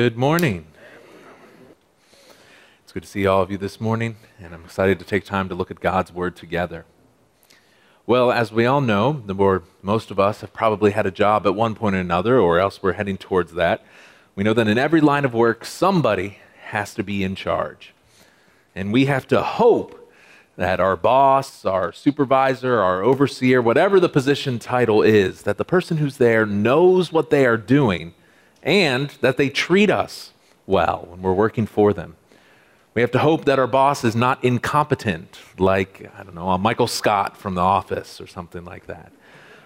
Good morning. It's good to see all of you this morning, and I'm excited to take time to look at God's Word together. Well, as we all know, the more most of us have probably had a job at one point or another, or else we're heading towards that. We know that in every line of work, somebody has to be in charge. And we have to hope that our boss, our supervisor, our overseer, whatever the position title is, that the person who's there knows what they are doing and that they treat us well when we're working for them. We have to hope that our boss is not incompetent, like, I don't know, a Michael Scott from The Office or something like that.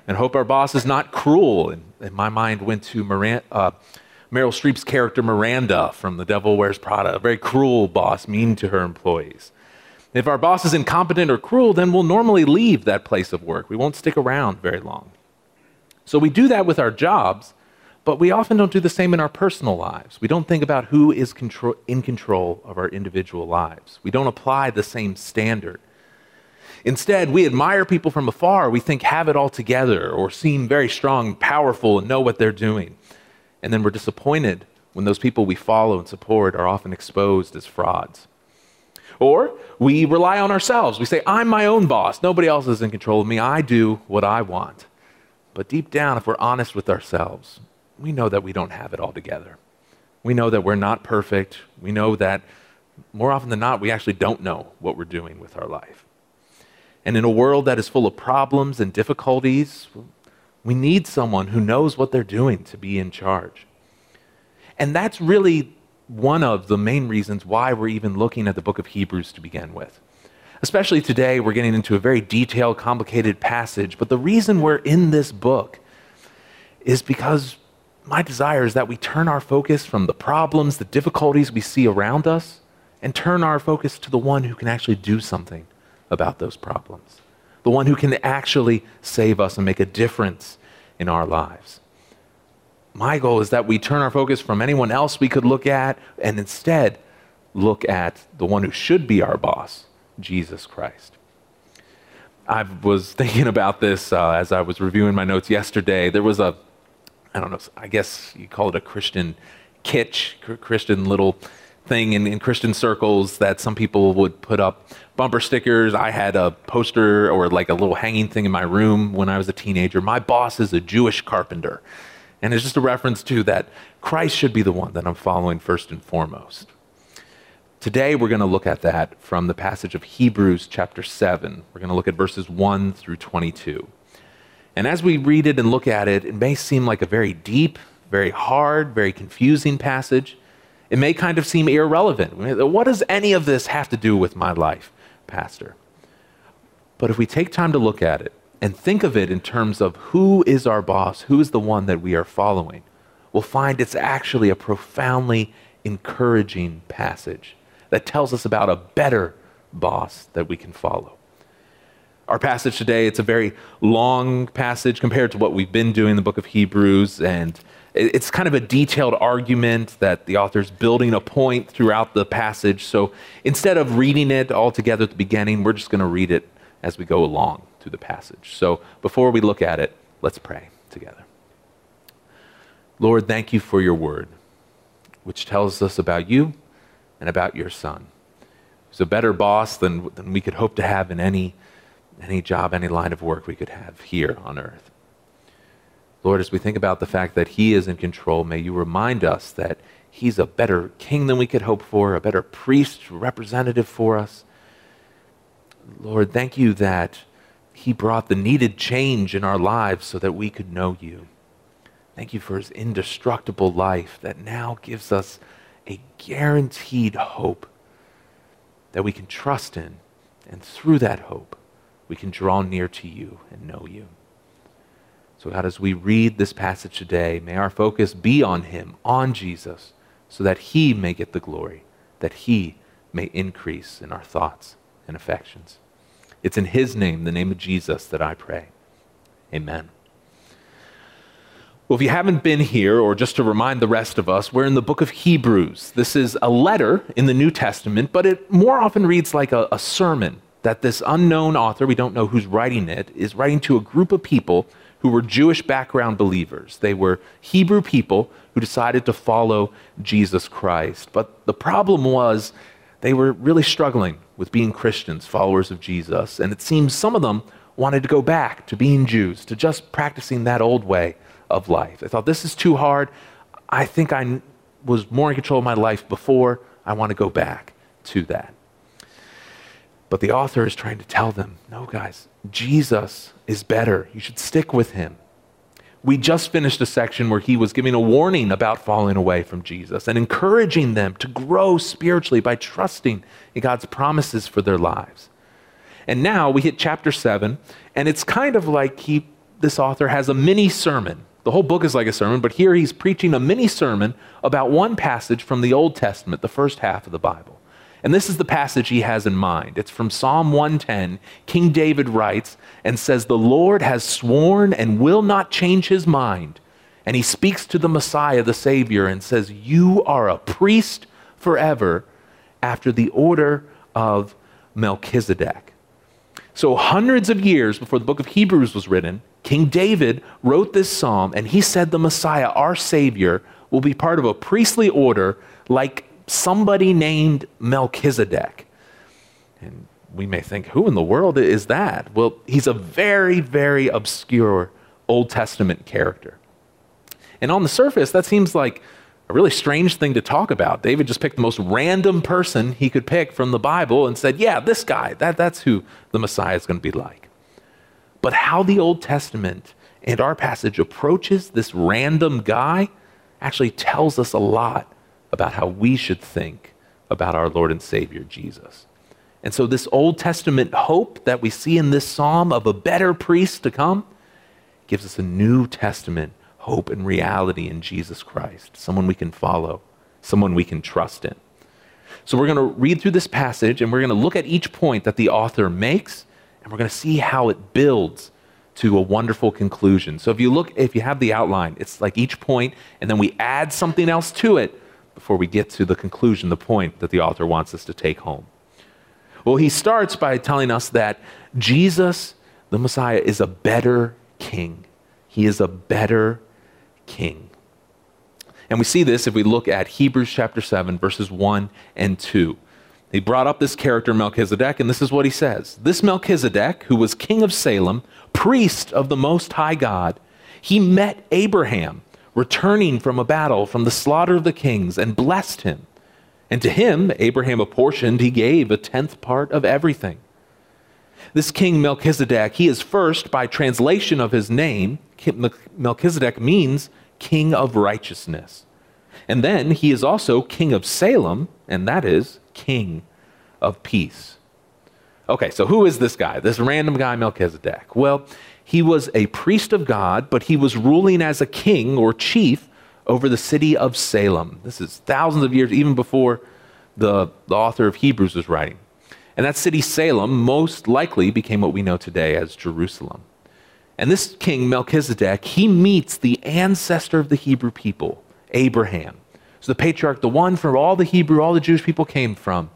And hope our boss is not cruel. And, and my mind went to uh, Meryl Streep's character Miranda from The Devil Wears Prada, a very cruel boss, mean to her employees. If our boss is incompetent or cruel, then we'll normally leave that place of work. We won't stick around very long. So we do that with our jobs, but we often don't do the same in our personal lives. We don't think about who is in control of our individual lives. We don't apply the same standard. Instead, we admire people from afar. We think have it all together or seem very strong, powerful, and know what they're doing. And then we're disappointed when those people we follow and support are often exposed as frauds. Or we rely on ourselves. We say, I'm my own boss. Nobody else is in control of me. I do what I want. But deep down, if we're honest with ourselves, we know that we don't have it all together. We know that we're not perfect. We know that more often than not, we actually don't know what we're doing with our life. And in a world that is full of problems and difficulties, we need someone who knows what they're doing to be in charge. And that's really one of the main reasons why we're even looking at the book of Hebrews to begin with. Especially today, we're getting into a very detailed, complicated passage. But the reason we're in this book is because my desire is that we turn our focus from the problems, the difficulties we see around us, and turn our focus to the one who can actually do something about those problems, the one who can actually save us and make a difference in our lives. My goal is that we turn our focus from anyone else we could look at and instead look at the one who should be our boss, Jesus Christ. I was thinking about this uh, as I was reviewing my notes yesterday. There was a I don't know, I guess you call it a Christian kitsch, Christian little thing in, in Christian circles that some people would put up bumper stickers. I had a poster or like a little hanging thing in my room when I was a teenager. My boss is a Jewish carpenter. And it's just a reference to that Christ should be the one that I'm following first and foremost. Today, we're going to look at that from the passage of Hebrews chapter 7. We're going to look at verses 1 through 22. And as we read it and look at it, it may seem like a very deep, very hard, very confusing passage. It may kind of seem irrelevant. What does any of this have to do with my life, Pastor? But if we take time to look at it and think of it in terms of who is our boss, who is the one that we are following, we'll find it's actually a profoundly encouraging passage that tells us about a better boss that we can follow. Our passage today, it's a very long passage compared to what we've been doing in the book of Hebrews, and it's kind of a detailed argument that the author's building a point throughout the passage. So instead of reading it all together at the beginning, we're just going to read it as we go along through the passage. So before we look at it, let's pray together. Lord, thank you for your word, which tells us about you and about your son. He's a better boss than, than we could hope to have in any any job, any line of work we could have here on earth. Lord, as we think about the fact that He is in control, may you remind us that He's a better king than we could hope for, a better priest, representative for us. Lord, thank you that He brought the needed change in our lives so that we could know you. Thank you for His indestructible life that now gives us a guaranteed hope that we can trust in. And through that hope, we can draw near to you and know you. So, God, as we read this passage today, may our focus be on Him, on Jesus, so that He may get the glory, that He may increase in our thoughts and affections. It's in His name, the name of Jesus, that I pray. Amen. Well, if you haven't been here, or just to remind the rest of us, we're in the book of Hebrews. This is a letter in the New Testament, but it more often reads like a, a sermon that this unknown author, we don't know who's writing it, is writing to a group of people who were Jewish background believers. They were Hebrew people who decided to follow Jesus Christ. But the problem was they were really struggling with being Christians, followers of Jesus. And it seems some of them wanted to go back to being Jews, to just practicing that old way of life. They thought, this is too hard. I think I was more in control of my life before. I want to go back to that. But the author is trying to tell them, no, guys, Jesus is better. You should stick with him. We just finished a section where he was giving a warning about falling away from Jesus and encouraging them to grow spiritually by trusting in God's promises for their lives. And now we hit chapter 7, and it's kind of like he, this author has a mini sermon. The whole book is like a sermon, but here he's preaching a mini sermon about one passage from the Old Testament, the first half of the Bible. And this is the passage he has in mind. It's from Psalm 110. King David writes and says, The Lord has sworn and will not change his mind. And he speaks to the Messiah, the Savior, and says, You are a priest forever after the order of Melchizedek. So, hundreds of years before the book of Hebrews was written, King David wrote this psalm, and he said the Messiah, our Savior, will be part of a priestly order like somebody named Melchizedek. And we may think, who in the world is that? Well, he's a very, very obscure Old Testament character. And on the surface, that seems like a really strange thing to talk about. David just picked the most random person he could pick from the Bible and said, yeah, this guy, that, that's who the Messiah is going to be like. But how the Old Testament and our passage approaches this random guy actually tells us a lot about how we should think about our Lord and Savior Jesus. And so, this Old Testament hope that we see in this psalm of a better priest to come gives us a New Testament hope and reality in Jesus Christ, someone we can follow, someone we can trust in. So, we're going to read through this passage and we're going to look at each point that the author makes, and we're going to see how it builds to a wonderful conclusion. So, if you look, if you have the outline, it's like each point, and then we add something else to it before we get to the conclusion, the point that the author wants us to take home. Well, he starts by telling us that Jesus, the Messiah, is a better king. He is a better king. And we see this if we look at Hebrews chapter 7, verses 1 and 2. He brought up this character, Melchizedek, and this is what he says This Melchizedek, who was king of Salem, priest of the Most High God, he met Abraham returning from a battle from the slaughter of the kings, and blessed him. And to him, Abraham apportioned, he gave a tenth part of everything. This king Melchizedek, he is first, by translation of his name, Melchizedek means king of righteousness. And then he is also king of Salem, and that is king of peace. Okay, so who is this guy, this random guy, Melchizedek? Well, he was a priest of God, but he was ruling as a king or chief over the city of Salem. This is thousands of years, even before the, the author of Hebrews was writing. And that city, Salem, most likely became what we know today as Jerusalem. And this king, Melchizedek, he meets the ancestor of the Hebrew people, Abraham. So the patriarch, the one from all the Hebrew, all the Jewish people came from,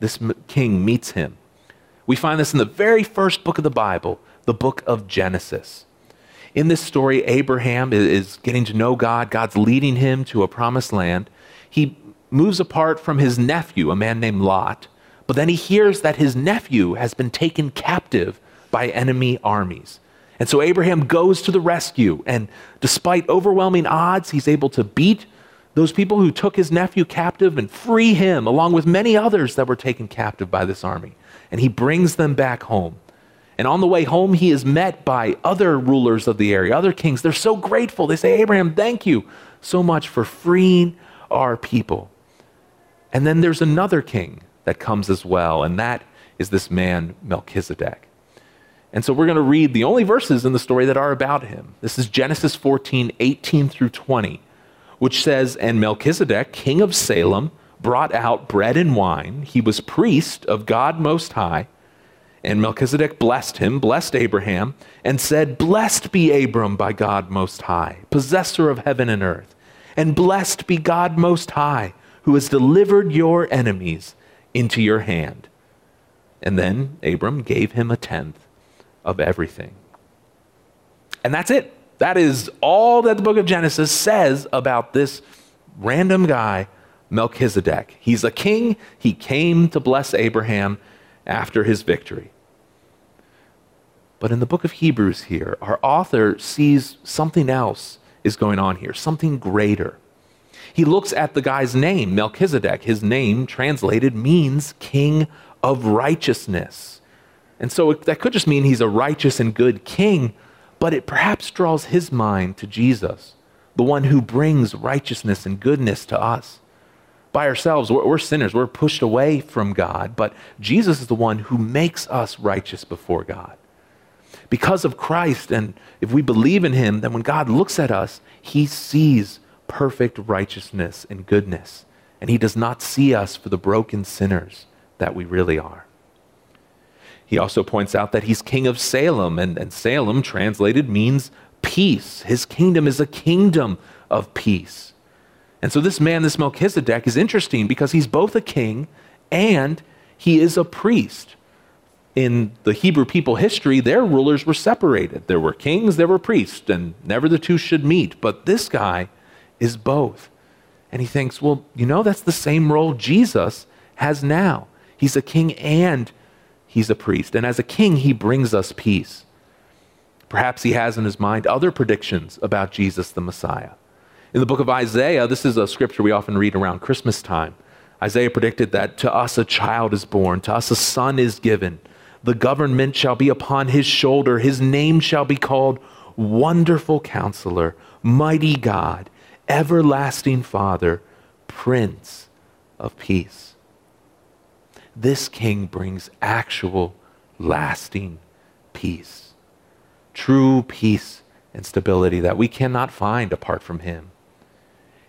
this king meets him. We find this in the very first book of the Bible, the book of Genesis. In this story, Abraham is getting to know God. God's leading him to a promised land. He moves apart from his nephew, a man named Lot, but then he hears that his nephew has been taken captive by enemy armies. And so Abraham goes to the rescue, and despite overwhelming odds, he's able to beat those people who took his nephew captive and free him, along with many others that were taken captive by this army. And he brings them back home. And on the way home, he is met by other rulers of the area, other kings. They're so grateful. They say, Abraham, thank you so much for freeing our people. And then there's another king that comes as well, and that is this man, Melchizedek. And so we're going to read the only verses in the story that are about him. This is Genesis 14, 18 through 20, which says, And Melchizedek, king of Salem, brought out bread and wine. He was priest of God Most High. And Melchizedek blessed him, blessed Abraham, and said, Blessed be Abram by God Most High, possessor of heaven and earth. And blessed be God Most High, who has delivered your enemies into your hand. And then Abram gave him a tenth of everything. And that's it. That is all that the book of Genesis says about this random guy, Melchizedek. He's a king. He came to bless Abraham after his victory. But in the book of Hebrews here, our author sees something else is going on here, something greater. He looks at the guy's name, Melchizedek. His name, translated, means king of righteousness. And so that could just mean he's a righteous and good king, but it perhaps draws his mind to Jesus, the one who brings righteousness and goodness to us. By ourselves, we're, we're, sinners. We're pushed away from God, but Jesus is the one who makes us righteous before God. Because of Christ, and if we believe in him, then when God looks at us, he sees perfect righteousness and goodness, and he does not see us for the broken sinners that we really are. He also points out that he's king of Salem, and, and Salem, translated, means peace. His kingdom is a kingdom of peace. And so this man, this Melchizedek, is interesting because he's both a king and he is a priest. In the Hebrew people history, their rulers were separated. There were kings, there were priests, and never the two should meet. But this guy is both. And he thinks, well, you know, that's the same role Jesus has now. He's a king and he's a priest. And as a king, he brings us peace. Perhaps he has in his mind other predictions about Jesus the Messiah. In the book of Isaiah, this is a scripture we often read around Christmas time. Isaiah predicted that to us a child is born, to us a son is given. The government shall be upon his shoulder. His name shall be called Wonderful Counselor, Mighty God, Everlasting Father, Prince of Peace this king brings actual, lasting peace. True peace and stability that we cannot find apart from him.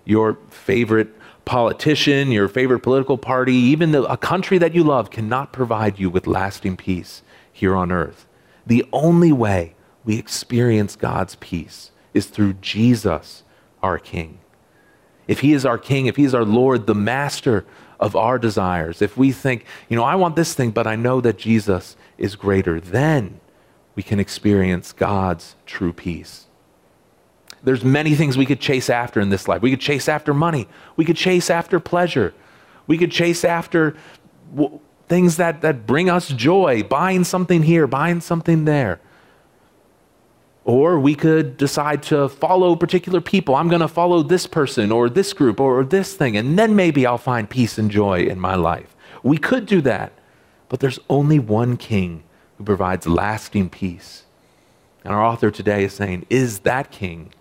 Your favorite politician, your favorite political party, even the, a country that you love cannot provide you with lasting peace here on earth. The only way we experience God's peace is through Jesus, our King. If He is our King, if He is our Lord, the Master of our desires, if we think, you know, I want this thing, but I know that Jesus is greater, then we can experience God's true peace. There's many things we could chase after in this life. We could chase after money. We could chase after pleasure. We could chase after w- things that, that bring us joy, buying something here, buying something there. Or we could decide to follow particular people. I'm going to follow this person or this group or this thing, and then maybe I'll find peace and joy in my life. We could do that, but there's only one king who provides lasting peace. And our author today is saying, Is that king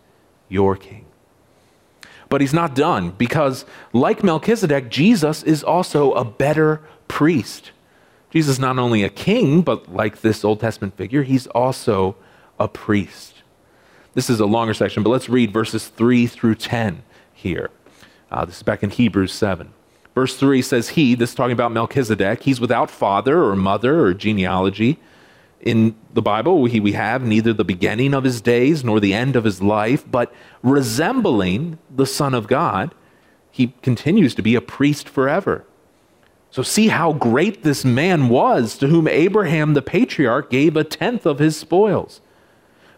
your king? But he's not done because, like Melchizedek, Jesus is also a better priest. Jesus is not only a king, but like this Old Testament figure, he's also a priest. This is a longer section, but let's read verses 3 through 10 here. Uh, this is back in Hebrews 7. Verse 3 says, He, this is talking about Melchizedek, he's without father or mother or genealogy. In the Bible, we, we have neither the beginning of his days nor the end of his life, but resembling the Son of God, he continues to be a priest forever. So, see how great this man was to whom Abraham the patriarch gave a tenth of his spoils.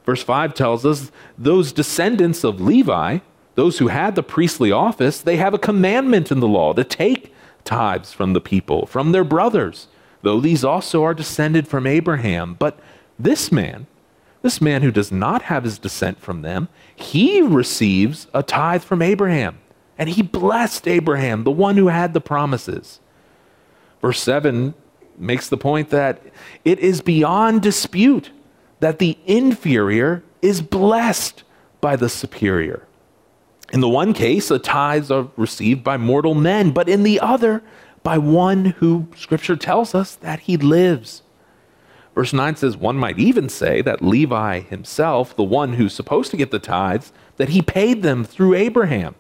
Verse 5 tells us those descendants of Levi, those who had the priestly office, they have a commandment in the law to take tithes from the people, from their brothers, though these also are descended from Abraham. But this man, this man who does not have his descent from them, he receives a tithe from Abraham. And he blessed Abraham, the one who had the promises. Verse 7 makes the point that it is beyond dispute that the inferior is blessed by the superior. In the one case, the tithes are received by mortal men, but in the other, by one who Scripture tells us that he lives. Verse 9 says, one might even say that Levi himself, the one who's supposed to get the tithes, that he paid them through Abraham,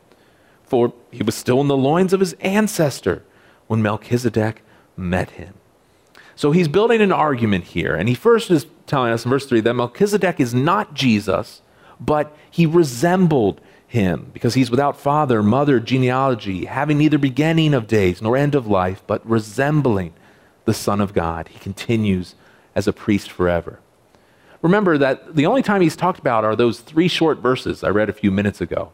for he was still in the loins of his ancestor when Melchizedek met him. So he's building an argument here, and he first is telling us in verse 3 that Melchizedek is not Jesus, but he resembled him because he's without father, mother, genealogy, having neither beginning of days nor end of life, but resembling the Son of God. He continues as a priest forever. remember that the only time he's talked about are those three short verses I read a few minutes ago.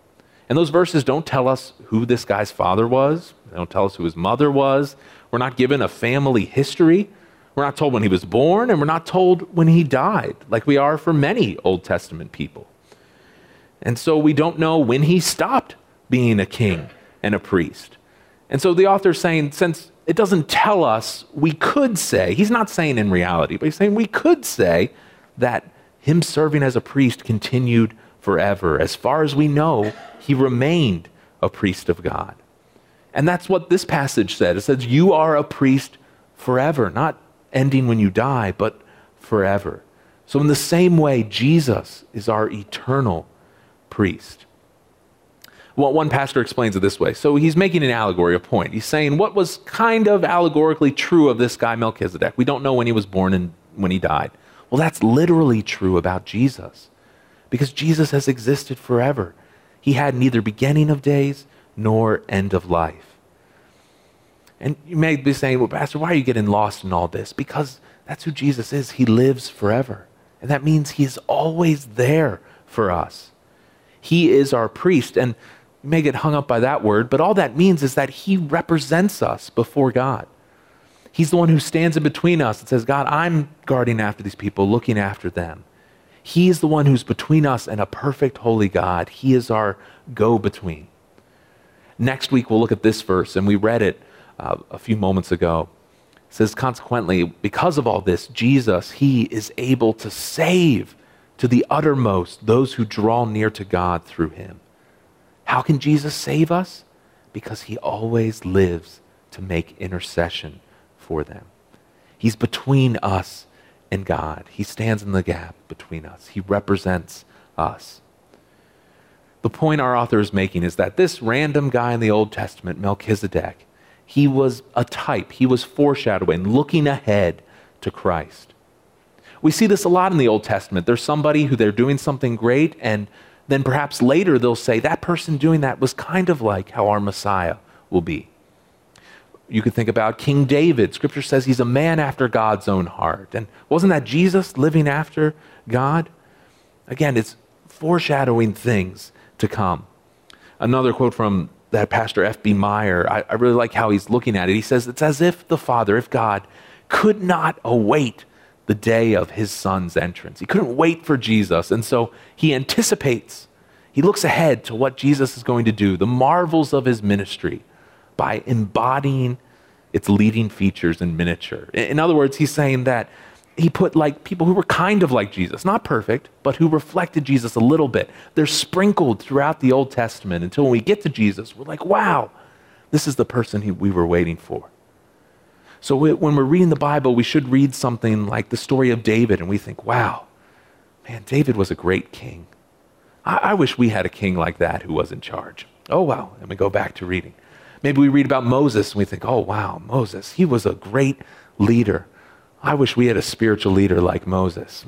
And those verses don't tell us who this guy's father was, they don't tell us who his mother was. We're not given a family history. We're not told when he was born, and we're not told when he died, like we are for many Old Testament people. And so we don't know when he stopped being a king and a priest. And so the author is saying, since it doesn't tell us, we could say, he's not saying in reality, but he's saying we could say that him serving as a priest continued forever. As far as we know, he remained a priest of God. And that's what this passage said. It says, You are a priest forever, not ending when you die, but forever. So, in the same way, Jesus is our eternal priest. Well, one pastor explains it this way. So he's making an allegory, a point. He's saying what was kind of allegorically true of this guy Melchizedek. We don't know when he was born and when he died. Well, that's literally true about Jesus because Jesus has existed forever. He had neither beginning of days nor end of life. And you may be saying, well, Pastor, why are you getting lost in all this? Because that's who Jesus is. He lives forever. And that means he is always there for us. He is our priest. And you may get hung up by that word, but all that means is that he represents us before God. He's the one who stands in between us and says, God, I'm guarding after these people, looking after them. He is the one who's between us and a perfect holy God. He is our go between. Next week, we'll look at this verse, and we read it uh, a few moments ago. It says, consequently, because of all this, Jesus, he is able to save to the uttermost those who draw near to God through him. How can Jesus save us? Because he always lives to make intercession for them. He's between us and God. He stands in the gap between us. He represents us. The point our author is making is that this random guy in the Old Testament, Melchizedek, he was a type, he was foreshadowing, looking ahead to Christ. We see this a lot in the Old Testament. There's somebody who they're doing something great, and then perhaps later they'll say, that person doing that was kind of like how our Messiah will be. You could think about King David. Scripture says he's a man after God's own heart. And wasn't that Jesus living after God? Again, it's foreshadowing things to come. Another quote from that pastor F.B. Meyer, I, I really like how he's looking at it. He says, It's as if the Father, if God, could not await the day of his son's entrance. He couldn't wait for Jesus. And so he anticipates, he looks ahead to what Jesus is going to do, the marvels of his ministry, by embodying its leading features in miniature. In other words, he's saying that he put like people who were kind of like Jesus, not perfect, but who reflected Jesus a little bit. They're sprinkled throughout the Old Testament until when we get to Jesus, we're like, wow, this is the person we were waiting for. So we, when we're reading the Bible, we should read something like the story of David, and we think, wow, man, David was a great king. I, I wish we had a king like that who was in charge. Oh, wow. And we go back to reading. Maybe we read about Moses and we think, oh, wow, Moses, he was a great leader. I wish we had a spiritual leader like Moses.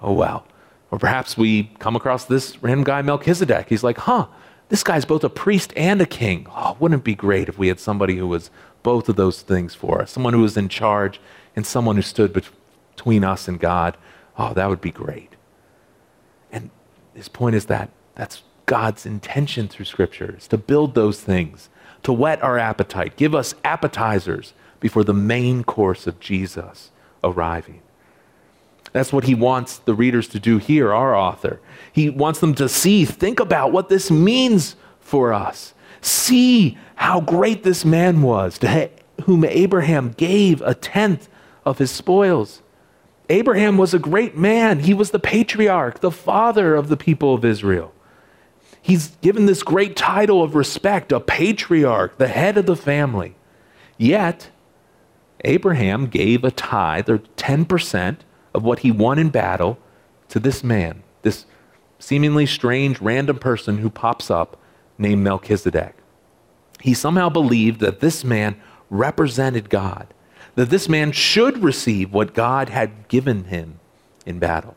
Oh, wow. Or perhaps we come across this random guy, Melchizedek. He's like, huh, this guy's both a priest and a king. Oh, wouldn't it be great if we had somebody who was both of those things for us? Someone who was in charge and someone who stood between us and God. Oh, that would be great. And his point is that that's God's intention through Scripture is to build those things, to whet our appetite, give us appetizers before the main course of Jesus arriving. That's what he wants the readers to do here, our author. He wants them to see, think about what this means for us. See how great this man was, to whom Abraham gave a tenth of his spoils. Abraham was a great man. He was the patriarch, the father of the people of Israel. He's given this great title of respect, a patriarch, the head of the family. Yet, Abraham gave a tithe, or 10%, of what he won in battle to this man, this seemingly strange, random person who pops up named Melchizedek. He somehow believed that this man represented God, that this man should receive what God had given him in battle.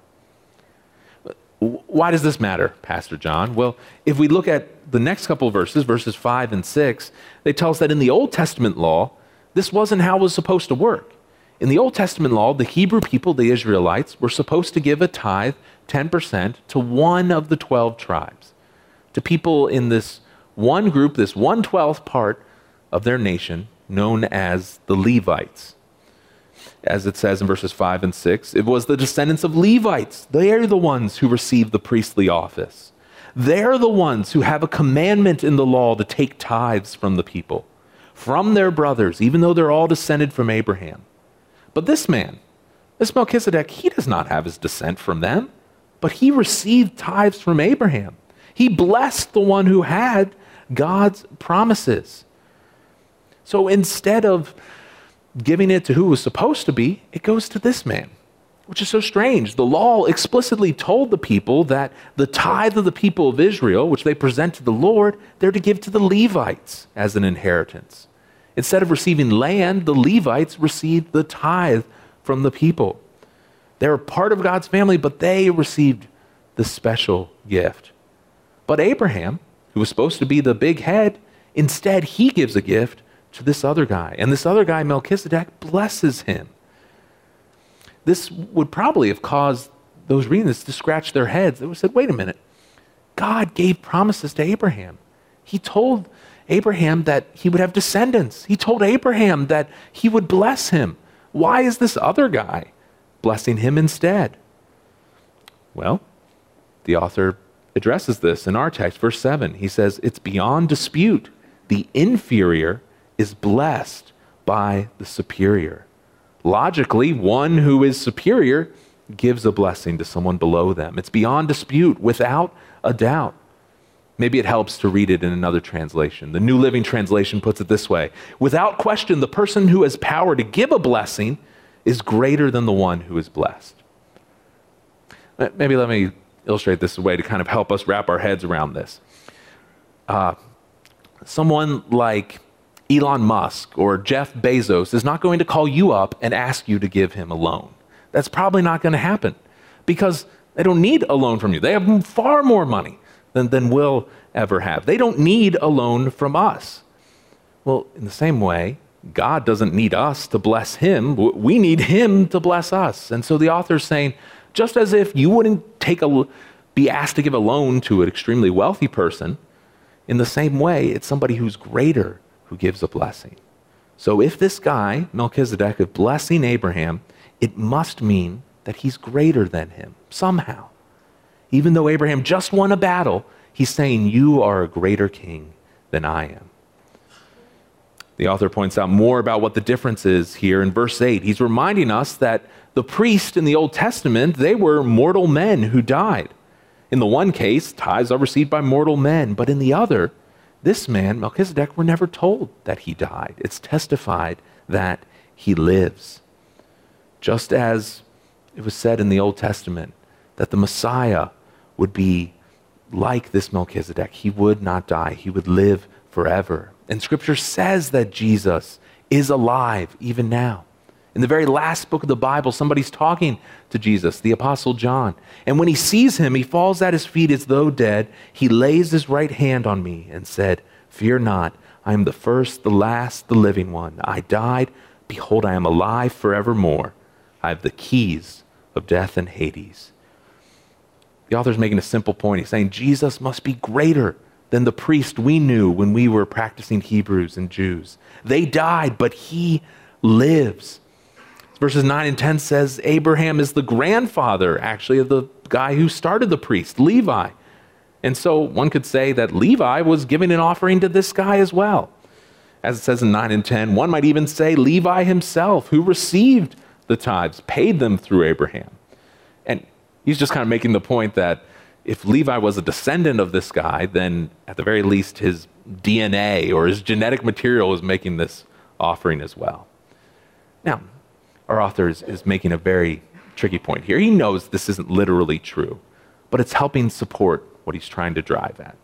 Why does this matter, Pastor John? Well, if we look at the next couple verses, verses 5 and 6, they tell us that in the Old Testament law, this wasn't how it was supposed to work. In the Old Testament law, the Hebrew people, the Israelites, were supposed to give a tithe, 10%, to one of the 12 tribes, to people in this one group, this 112th part of their nation, known as the Levites. As it says in verses 5 and 6, it was the descendants of Levites. They are the ones who received the priestly office. They're the ones who have a commandment in the law to take tithes from the people, from their brothers, even though they're all descended from Abraham. But this man, this Melchizedek, he does not have his descent from them, but he received tithes from Abraham. He blessed the one who had God's promises. So instead of giving it to who was supposed to be, it goes to this man, which is so strange. The law explicitly told the people that the tithe of the people of Israel, which they present to the Lord, they're to give to the Levites as an inheritance. Instead of receiving land, the Levites received the tithe from the people. They were part of God's family, but they received the special gift. But Abraham, who was supposed to be the big head, instead he gives a gift to this other guy. And this other guy, Melchizedek, blesses him. This would probably have caused those reading this to scratch their heads. They would have said, wait a minute. God gave promises to Abraham. He told Abraham that he would have descendants. He told Abraham that he would bless him. Why is this other guy blessing him instead? Well, the author addresses this in our text, verse 7. He says, It's beyond dispute. The inferior is blessed by the superior. Logically, one who is superior gives a blessing to someone below them. It's beyond dispute, without a doubt. Maybe it helps to read it in another translation. The New Living Translation puts it this way Without question, the person who has power to give a blessing is greater than the one who is blessed. Maybe let me illustrate this way to kind of help us wrap our heads around this. Uh, someone like Elon Musk or Jeff Bezos is not going to call you up and ask you to give him a loan. That's probably not going to happen because they don't need a loan from you. They have far more money than, than we'll ever have. They don't need a loan from us. Well, in the same way, God doesn't need us to bless him. We need him to bless us. And so the author's saying, just as if you wouldn't take a, be asked to give a loan to an extremely wealthy person, in the same way, it's somebody who's greater who gives a blessing. So if this guy, Melchizedek, is blessing Abraham, it must mean that he's greater than him somehow. Even though Abraham just won a battle, he's saying, You are a greater king than I am. The author points out more about what the difference is here in verse 8. He's reminding us that the priests in the Old Testament, they were mortal men who died. In the one case, tithes are received by mortal men, but in the other, this man, Melchizedek, we're never told that he died. It's testified that he lives. Just as it was said in the Old Testament that the Messiah would be like this Melchizedek, he would not die, he would live forever. And scripture says that Jesus is alive even now. In the very last book of the Bible, somebody's talking to Jesus, the Apostle John. And when he sees him, he falls at his feet as though dead. He lays his right hand on me and said, Fear not, I am the first, the last, the living one. I died. Behold, I am alive forevermore. I have the keys of death and Hades. The author's making a simple point. He's saying Jesus must be greater than the priest we knew when we were practicing Hebrews and Jews. They died, but he lives. Verses 9 and 10 says Abraham is the grandfather, actually, of the guy who started the priest, Levi. And so one could say that Levi was giving an offering to this guy as well. As it says in 9 and 10, one might even say Levi himself, who received the tithes, paid them through Abraham. And he's just kind of making the point that if Levi was a descendant of this guy, then at the very least his DNA or his genetic material was making this offering as well. Now, our author is, is making a very tricky point here. He knows this isn't literally true, but it's helping support what he's trying to drive at.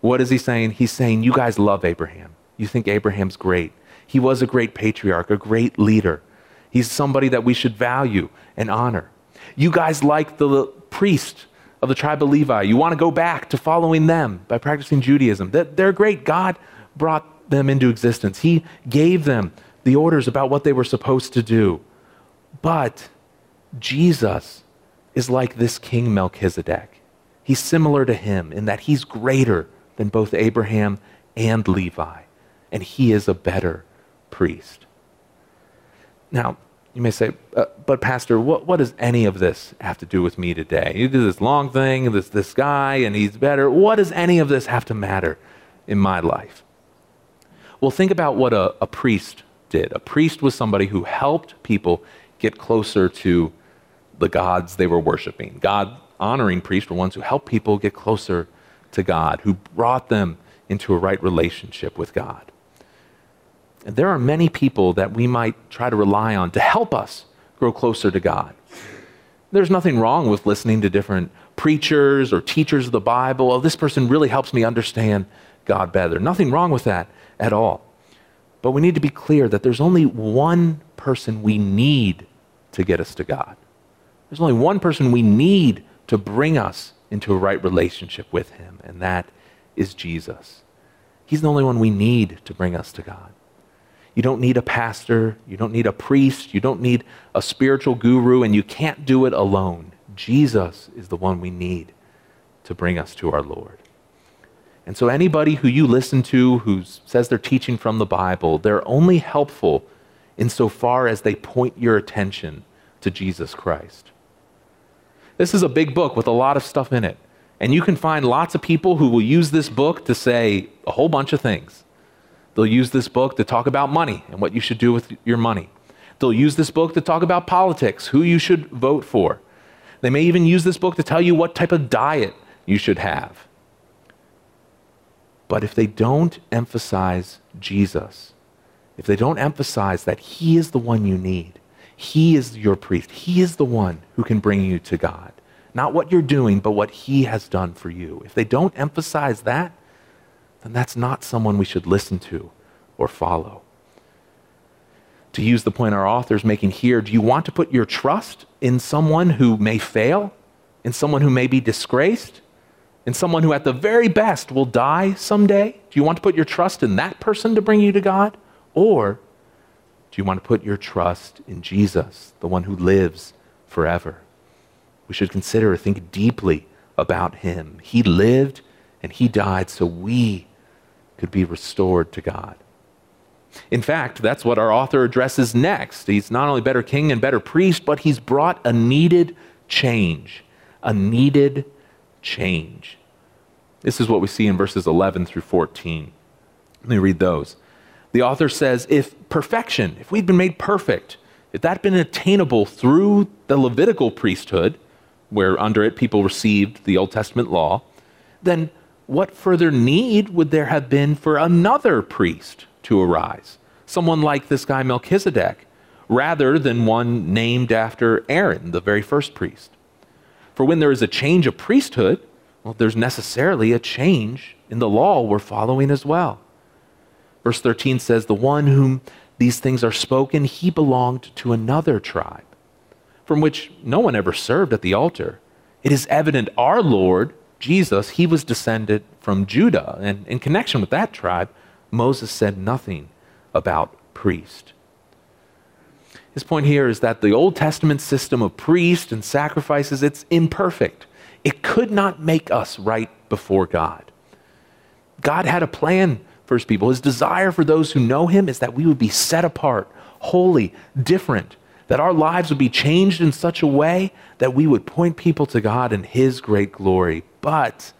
What is he saying? He's saying, You guys love Abraham. You think Abraham's great. He was a great patriarch, a great leader. He's somebody that we should value and honor. You guys like the priest of the tribe of Levi. You want to go back to following them by practicing Judaism. They're great. God brought them into existence, He gave them the orders about what they were supposed to do. But Jesus is like this King Melchizedek. He's similar to him in that he's greater than both Abraham and Levi, and he is a better priest. Now, you may say, uh, but Pastor, what, what does any of this have to do with me today? You do this long thing, this, this guy, and he's better. What does any of this have to matter in my life? Well, think about what a, a priest did. A priest was somebody who helped people get closer to the gods they were worshiping. God honoring priests were ones who helped people get closer to God, who brought them into a right relationship with God. And there are many people that we might try to rely on to help us grow closer to God. There's nothing wrong with listening to different preachers or teachers of the Bible. Oh, this person really helps me understand God better. Nothing wrong with that at all. But we need to be clear that there's only one person we need to get us to God. There's only one person we need to bring us into a right relationship with Him, and that is Jesus. He's the only one we need to bring us to God. You don't need a pastor, you don't need a priest, you don't need a spiritual guru, and you can't do it alone. Jesus is the one we need to bring us to our Lord. And so, anybody who you listen to who says they're teaching from the Bible, they're only helpful insofar as they point your attention to Jesus Christ. This is a big book with a lot of stuff in it. And you can find lots of people who will use this book to say a whole bunch of things. They'll use this book to talk about money and what you should do with your money. They'll use this book to talk about politics, who you should vote for. They may even use this book to tell you what type of diet you should have. But if they don't emphasize Jesus, if they don't emphasize that He is the one you need, He is your priest, He is the one who can bring you to God, not what you're doing, but what He has done for you. If they don't emphasize that, then that's not someone we should listen to or follow. To use the point our author is making here, do you want to put your trust in someone who may fail, in someone who may be disgraced? in someone who, at the very best, will die someday? Do you want to put your trust in that person to bring you to God? Or do you want to put your trust in Jesus, the one who lives forever? We should consider, think deeply about him. He lived and he died so we could be restored to God. In fact, that's what our author addresses next. He's not only better king and better priest, but he's brought a needed change. A needed change. This is what we see in verses 11 through 14. Let me read those. The author says, If perfection, if we'd been made perfect, if that had been attainable through the Levitical priesthood, where under it people received the Old Testament law, then what further need would there have been for another priest to arise? Someone like this guy Melchizedek, rather than one named after Aaron, the very first priest. For when there is a change of priesthood, well, there's necessarily a change in the law we're following as well. Verse 13 says, The one whom these things are spoken, he belonged to another tribe, from which no one ever served at the altar. It is evident our Lord, Jesus, he was descended from Judah. And in connection with that tribe, Moses said nothing about priest. His point here is that the Old Testament system of priest and sacrifices, it's imperfect. It could not make us right before God. God had a plan for his people. His desire for those who know him is that we would be set apart, holy, different, that our lives would be changed in such a way that we would point people to God and his great glory. But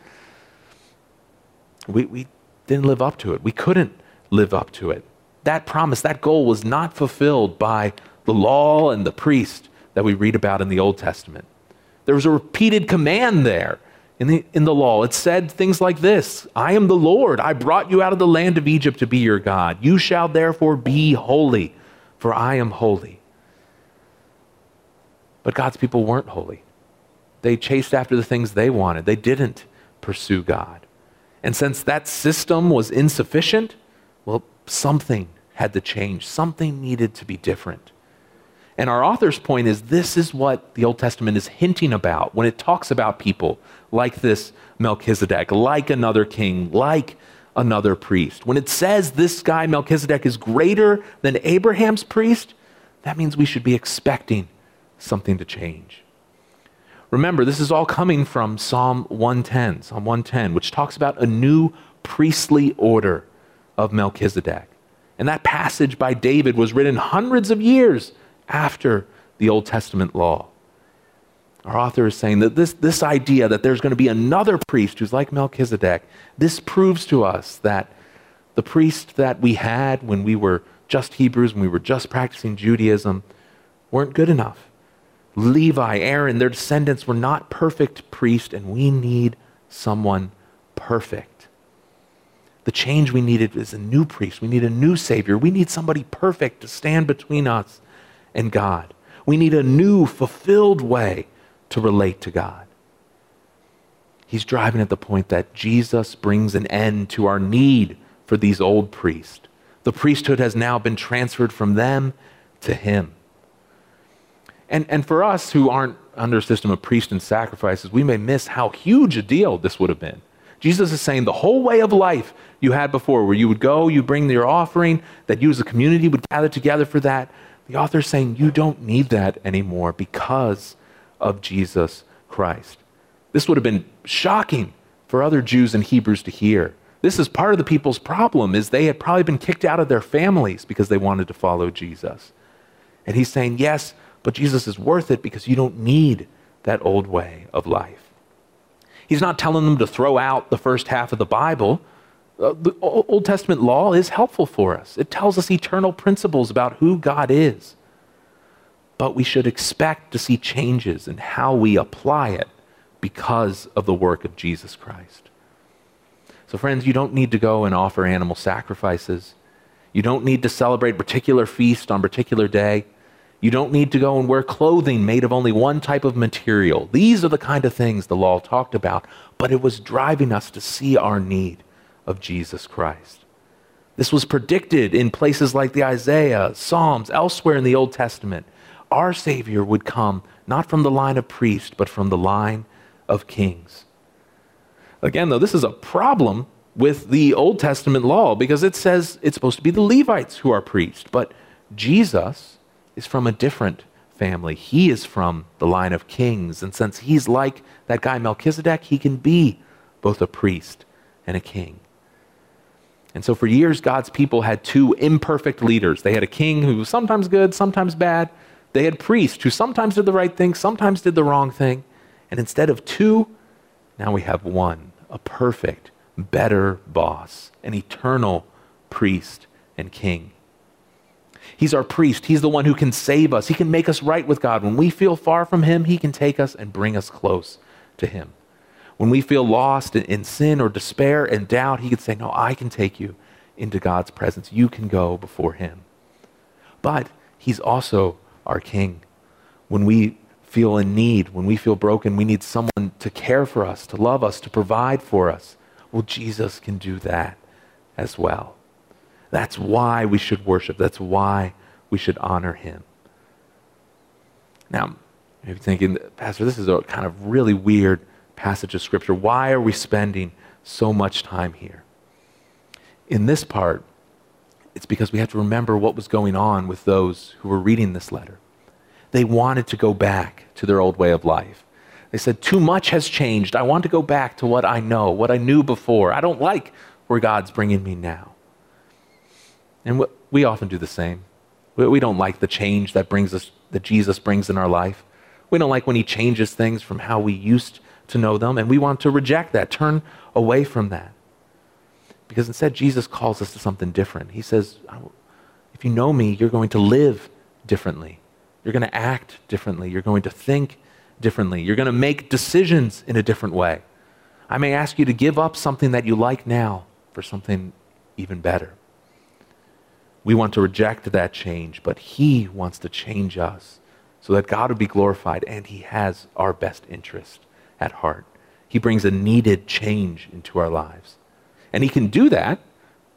we, we didn't live up to it. We couldn't live up to it. That promise, that goal was not fulfilled by the law and the priest that we read about in the Old Testament. There was a repeated command there in the, in the law. It said things like this I am the Lord. I brought you out of the land of Egypt to be your God. You shall therefore be holy, for I am holy. But God's people weren't holy. They chased after the things they wanted, they didn't pursue God. And since that system was insufficient, well, something had to change, something needed to be different. And our author's point is this is what the Old Testament is hinting about when it talks about people like this Melchizedek, like another king, like another priest. When it says this guy Melchizedek is greater than Abraham's priest, that means we should be expecting something to change. Remember, this is all coming from Psalm 110, Psalm 110, which talks about a new priestly order of Melchizedek. And that passage by David was written hundreds of years after the Old Testament law. Our author is saying that this, this idea that there's going to be another priest who's like Melchizedek, this proves to us that the priest that we had when we were just Hebrews, when we were just practicing Judaism, weren't good enough. Levi, Aaron, their descendants were not perfect priests, and we need someone perfect. The change we needed is a new priest. We need a new Savior. We need somebody perfect to stand between us and God. We need a new, fulfilled way to relate to God. He's driving at the point that Jesus brings an end to our need for these old priests. The priesthood has now been transferred from them to him. And, and for us who aren't under a system of priest and sacrifices, we may miss how huge a deal this would have been. Jesus is saying the whole way of life you had before, where you would go, you bring your offering, that you as a community would gather together for that. The author is saying you don't need that anymore because of Jesus Christ. This would have been shocking for other Jews and Hebrews to hear. This is part of the people's problem is they had probably been kicked out of their families because they wanted to follow Jesus. And he's saying, "Yes, but Jesus is worth it because you don't need that old way of life. He's not telling them to throw out the first half of the Bible. Uh, the Old Testament law is helpful for us, it tells us eternal principles about who God is. But we should expect to see changes in how we apply it because of the work of Jesus Christ. So, friends, you don't need to go and offer animal sacrifices. You don't need to celebrate particular feast on particular day. You don't need to go and wear clothing made of only one type of material. These are the kind of things the law talked about, but it was driving us to see our need of Jesus Christ. This was predicted in places like the Isaiah, Psalms, elsewhere in the Old Testament. Our Savior would come not from the line of priests, but from the line of kings. Again, though, this is a problem with the Old Testament law because it says it's supposed to be the Levites who are priests, but Jesus is from a different family. He is from the line of kings. And since he's like that guy Melchizedek, he can be both a priest and a king. And so for years, God's people had two imperfect leaders. They had a king who was sometimes good, sometimes bad. They had priests who sometimes did the right thing, sometimes did the wrong thing. And instead of two, now we have one, a perfect, better boss, an eternal priest and king. He's our priest. He's the one who can save us. He can make us right with God. When we feel far from Him, He can take us and bring us close to Him. When we feel lost in, in sin or despair and doubt, He can say, No, I can take you into God's presence. You can go before Him. But He's also our King. When we feel in need, when we feel broken, we need someone to care for us, to love us, to provide for us. Well, Jesus can do that as well. That's why we should worship. That's why we should honor him. Now, you're thinking, Pastor, this is a kind of really weird passage of Scripture. Why are we spending so much time here? In this part, it's because we have to remember what was going on with those who were reading this letter. They wanted to go back to their old way of life. They said, Too much has changed. I want to go back to what I know, what I knew before. I don't like where God's bringing me now. And we often do the same. We don't like the change that brings us that Jesus brings in our life. We don't like when he changes things from how we used to know them, and we want to reject that, turn away from that. Because instead, Jesus calls us to something different. He says, If you know me, you're going to live differently. You're going to act differently. You're going to think differently. You're going to make decisions in a different way. I may ask you to give up something that you like now for something even better. We want to reject that change, but He wants to change us so that God would be glorified, and He has our best interest at heart. He brings a needed change into our lives. And He can do that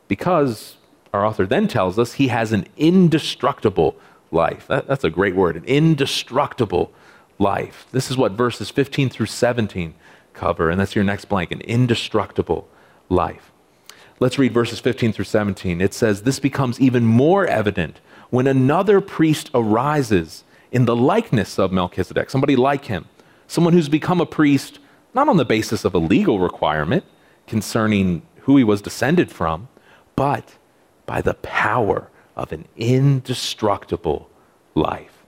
because our author then tells us He has an indestructible life. That, that's a great word, an indestructible life. This is what verses 15 through 17 cover, and that's your next blank an indestructible life. Let's read verses 15 through 17. It says, This becomes even more evident when another priest arises in the likeness of Melchizedek, somebody like him, someone who's become a priest not on the basis of a legal requirement concerning who he was descended from, but by the power of an indestructible life.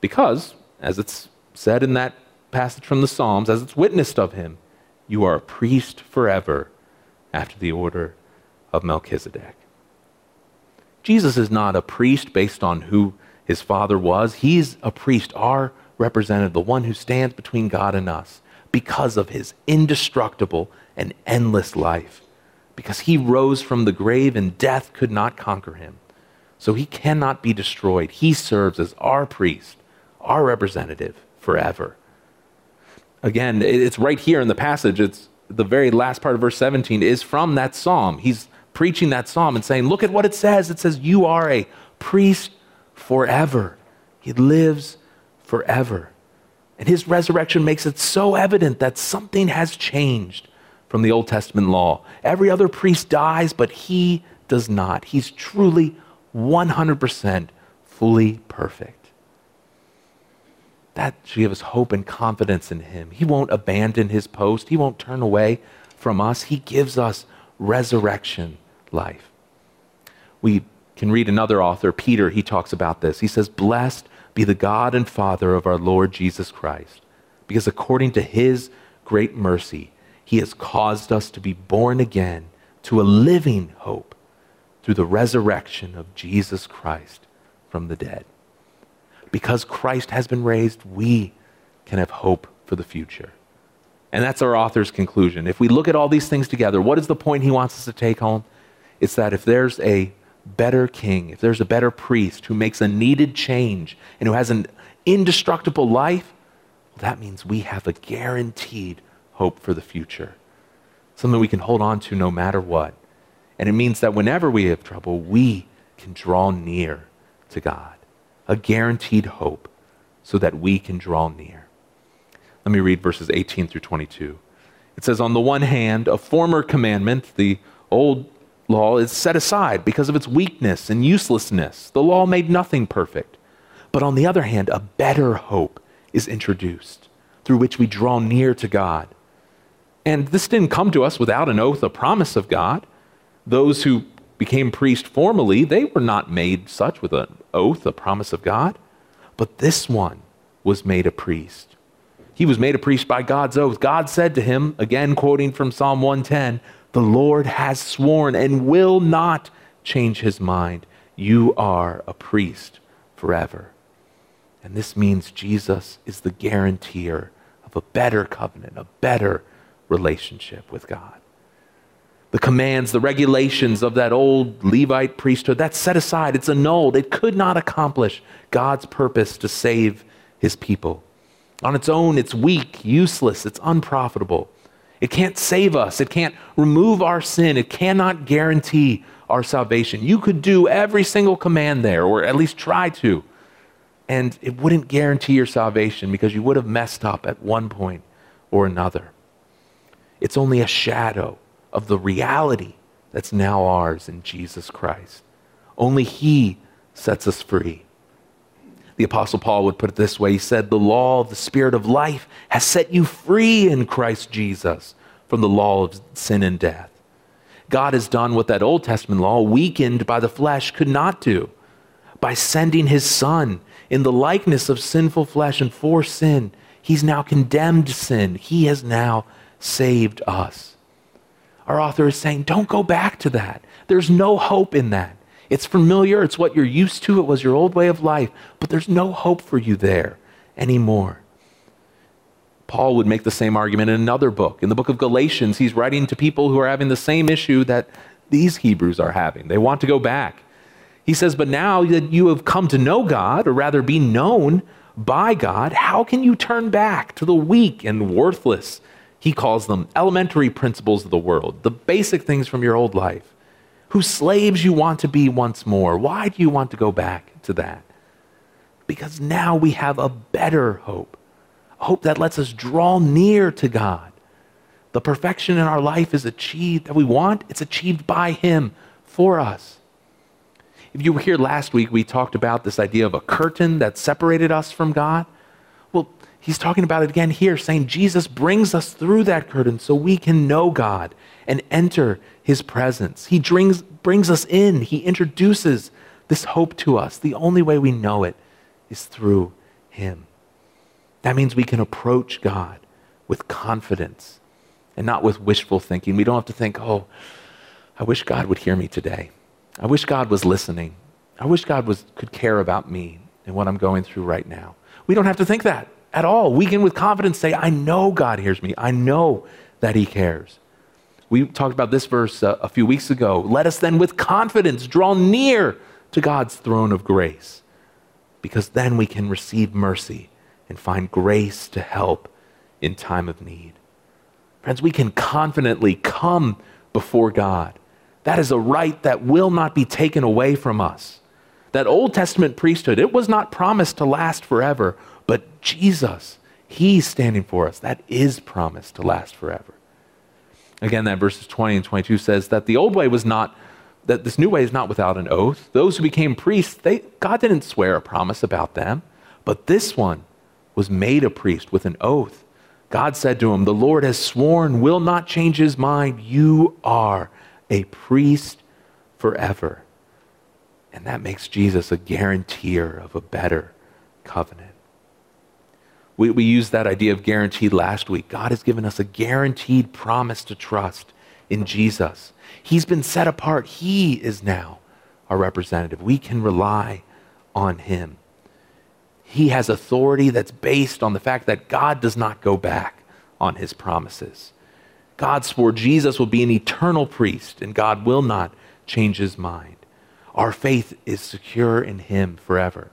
Because, as it's said in that passage from the Psalms, as it's witnessed of him, you are a priest forever after the order of Melchizedek. Jesus is not a priest based on who his father was. He's a priest, our representative, the one who stands between God and us because of his indestructible and endless life. Because he rose from the grave and death could not conquer him. So he cannot be destroyed. He serves as our priest, our representative forever. Again, it's right here in the passage. It's the very last part of verse 17 is from that psalm. He's preaching that psalm and saying, Look at what it says. It says, You are a priest forever. He lives forever. And his resurrection makes it so evident that something has changed from the Old Testament law. Every other priest dies, but he does not. He's truly 100% fully perfect. That should give us hope and confidence in him. He won't abandon his post, he won't turn away from us. He gives us resurrection life. We can read another author, Peter, he talks about this. He says, Blessed be the God and Father of our Lord Jesus Christ, because according to his great mercy, he has caused us to be born again to a living hope through the resurrection of Jesus Christ from the dead. Because Christ has been raised, we can have hope for the future. And that's our author's conclusion. If we look at all these things together, what is the point he wants us to take home? It's that if there's a better king, if there's a better priest who makes a needed change and who has an indestructible life, well, that means we have a guaranteed hope for the future. Something we can hold on to no matter what. And it means that whenever we have trouble, we can draw near to God. A guaranteed hope so that we can draw near. Let me read verses 18 through 22. It says, On the one hand, a former commandment, the old law, is set aside because of its weakness and uselessness. The law made nothing perfect. But on the other hand, a better hope is introduced through which we draw near to God. And this didn't come to us without an oath, a promise of God those who became priests formally, they were not made such with an oath, a promise of God. But this one was made a priest. He was made a priest by God's oath. God said to him, again quoting from Psalm 110, The Lord has sworn and will not change his mind. You are a priest forever. And this means Jesus is the guarantor of a better covenant, a better relationship with God the commands, the regulations of that old Levite priesthood, that's set aside. It's annulled. It could not accomplish God's purpose to save his people. On its own, it's weak, useless, it's unprofitable. It can't save us, it can't remove our sin, it cannot guarantee our salvation. You could do every single command there, or at least try to, and it wouldn't guarantee your salvation because you would have messed up at one point or another. It's only a shadow of the reality that's now ours in Jesus Christ. Only He sets us free. The Apostle Paul would put it this way He said, The law of the Spirit of life has set you free in Christ Jesus from the law of sin and death. God has done what that Old Testament law, weakened by the flesh, could not do by sending His Son in the likeness of sinful flesh and for sin. He's now condemned sin. He has now saved us our author is saying, don't go back to that. There's no hope in that. It's familiar, it's what you're used to, it was your old way of life, but there's no hope for you there anymore. Paul would make the same argument in another book. In the book of Galatians, he's writing to people who are having the same issue that these Hebrews are having. They want to go back. He says, But now that you have come to know God, or rather be known by God, how can you turn back to the weak and worthless he calls them elementary principles of the world, the basic things from your old life. Whose slaves you want to be once more. Why do you want to go back to that? Because now we have a better hope, a hope that lets us draw near to God. The perfection in our life is achieved that we want, it's achieved by Him for us. If you were here last week, we talked about this idea of a curtain that separated us from God. Well, he's talking about it again here, saying Jesus brings us through that curtain so we can know God and enter his presence. He brings, brings us in, he introduces this hope to us. The only way we know it is through him. That means we can approach God with confidence and not with wishful thinking. We don't have to think, oh, I wish God would hear me today. I wish God was listening. I wish God was, could care about me and what I'm going through right now. We don't have to think that at all. We can, with confidence, say, I know God hears me. I know that He cares. We talked about this verse uh, a few weeks ago. Let us then, with confidence, draw near to God's throne of grace, because then we can receive mercy and find grace to help in time of need. Friends, we can confidently come before God. That is a right that will not be taken away from us. That Old Testament priesthood, it was not promised to last forever, but Jesus, He's standing for us. That is promised to last forever. Again, that verses 20 and 22 says that the old way was not, that this new way is not without an oath. Those who became priests, they, God didn't swear a promise about them, but this one was made a priest with an oath. God said to him, The Lord has sworn, will not change his mind. You are a priest forever. And that makes Jesus a guarantor of a better covenant. We, we used that idea of guaranteed last week. God has given us a guaranteed promise to trust in Jesus. He's been set apart. He is now our representative. We can rely on him. He has authority that's based on the fact that God does not go back on his promises. God swore Jesus will be an eternal priest, and God will not change his mind. Our faith is secure in him forever.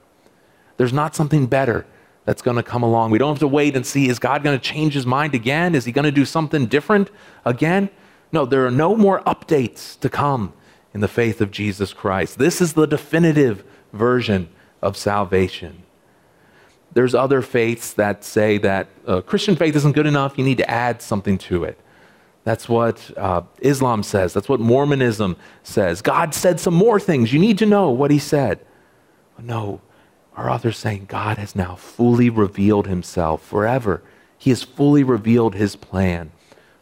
There's not something better that's going to come along. We don't have to wait and see is God going to change his mind again? Is he going to do something different again? No, there are no more updates to come in the faith of Jesus Christ. This is the definitive version of salvation. There's other faiths that say that uh, Christian faith isn't good enough, you need to add something to it. That's what uh, Islam says. That's what Mormonism says. God said some more things. You need to know what he said. No, our author's saying God has now fully revealed himself forever. He has fully revealed his plan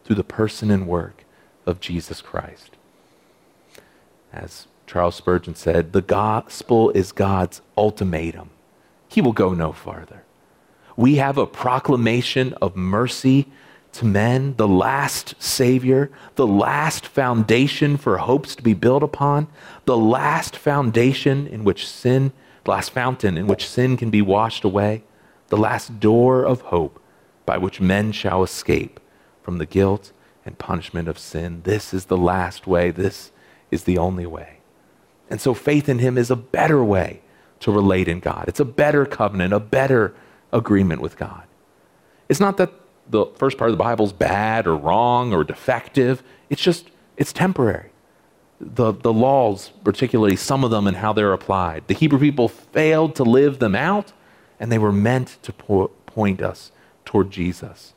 through the person and work of Jesus Christ. As Charles Spurgeon said, the gospel is God's ultimatum he will go no farther. We have a proclamation of mercy to men, the last Savior, the last foundation for hopes to be built upon, the last foundation in which sin, the last fountain in which sin can be washed away, the last door of hope by which men shall escape from the guilt and punishment of sin. This is the last way. This is the only way. And so faith in Him is a better way to relate in God. It's a better covenant, a better agreement with God. It's not that the first part of the Bible is bad or wrong or defective. It's just, it's temporary. The, the laws, particularly some of them and how they're applied, the Hebrew people failed to live them out, and they were meant to po- point us toward Jesus.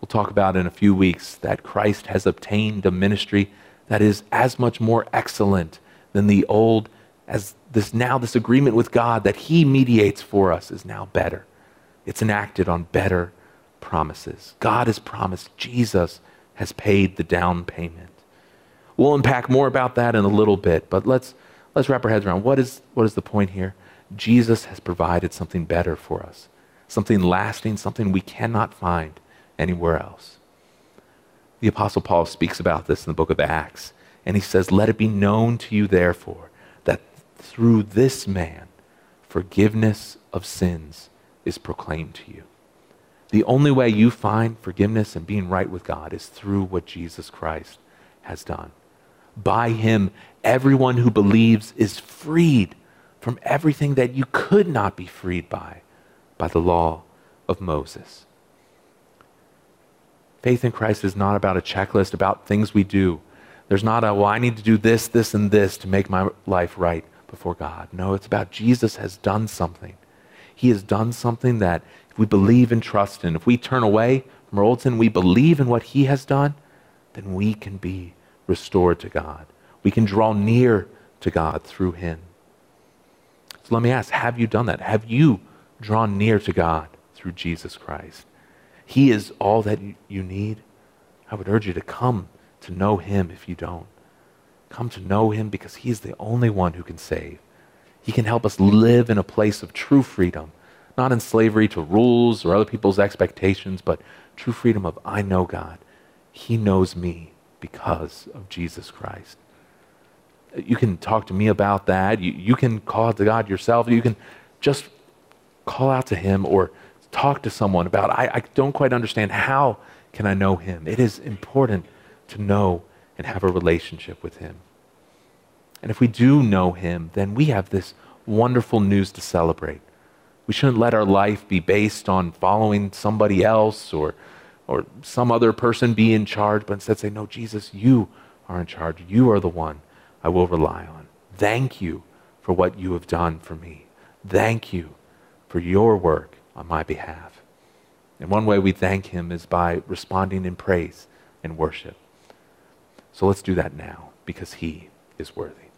We'll talk about in a few weeks that Christ has obtained a ministry that is as much more excellent than the old as this now this agreement with God that he mediates for us is now better. It's enacted on better promises. God has promised Jesus has paid the down payment. We'll unpack more about that in a little bit, but let's let's wrap our heads around what is what is the point here? Jesus has provided something better for us. Something lasting, something we cannot find anywhere else. The apostle Paul speaks about this in the book of Acts, and he says, "Let it be known to you therefore that through this man, forgiveness of sins is proclaimed to you. The only way you find forgiveness and being right with God is through what Jesus Christ has done. By him, everyone who believes is freed from everything that you could not be freed by, by the law of Moses. Faith in Christ is not about a checklist about things we do. There's not a, well, I need to do this, this, and this to make my life right before God. No, it's about Jesus has done something. He has done something that if we believe and trust in, if we turn away from our old sin, we believe in what He has done, then we can be restored to God. We can draw near to God through him. So let me ask have you done that? Have you drawn near to God through Jesus Christ? He is all that you need. I would urge you to come to know him if you don't. Come to know him because he's the only one who can save. He can help us live in a place of true freedom, not in slavery to rules or other people's expectations, but true freedom of I know God. He knows me because of Jesus Christ. You can talk to me about that. You, you can call to God yourself. You can just call out to Him or talk to someone about, I, I don't quite understand. How can I know Him? It is important to know and have a relationship with Him. And if we do know Him, then we have this wonderful news to celebrate. We shouldn't let our life be based on following somebody else or, or some other person be in charge, but instead say, No, Jesus, you are in charge. You are the one I will rely on. Thank you for what you have done for me. Thank you for your work on my behalf. And one way we thank him is by responding in praise and worship. So let's do that now because he is worthy.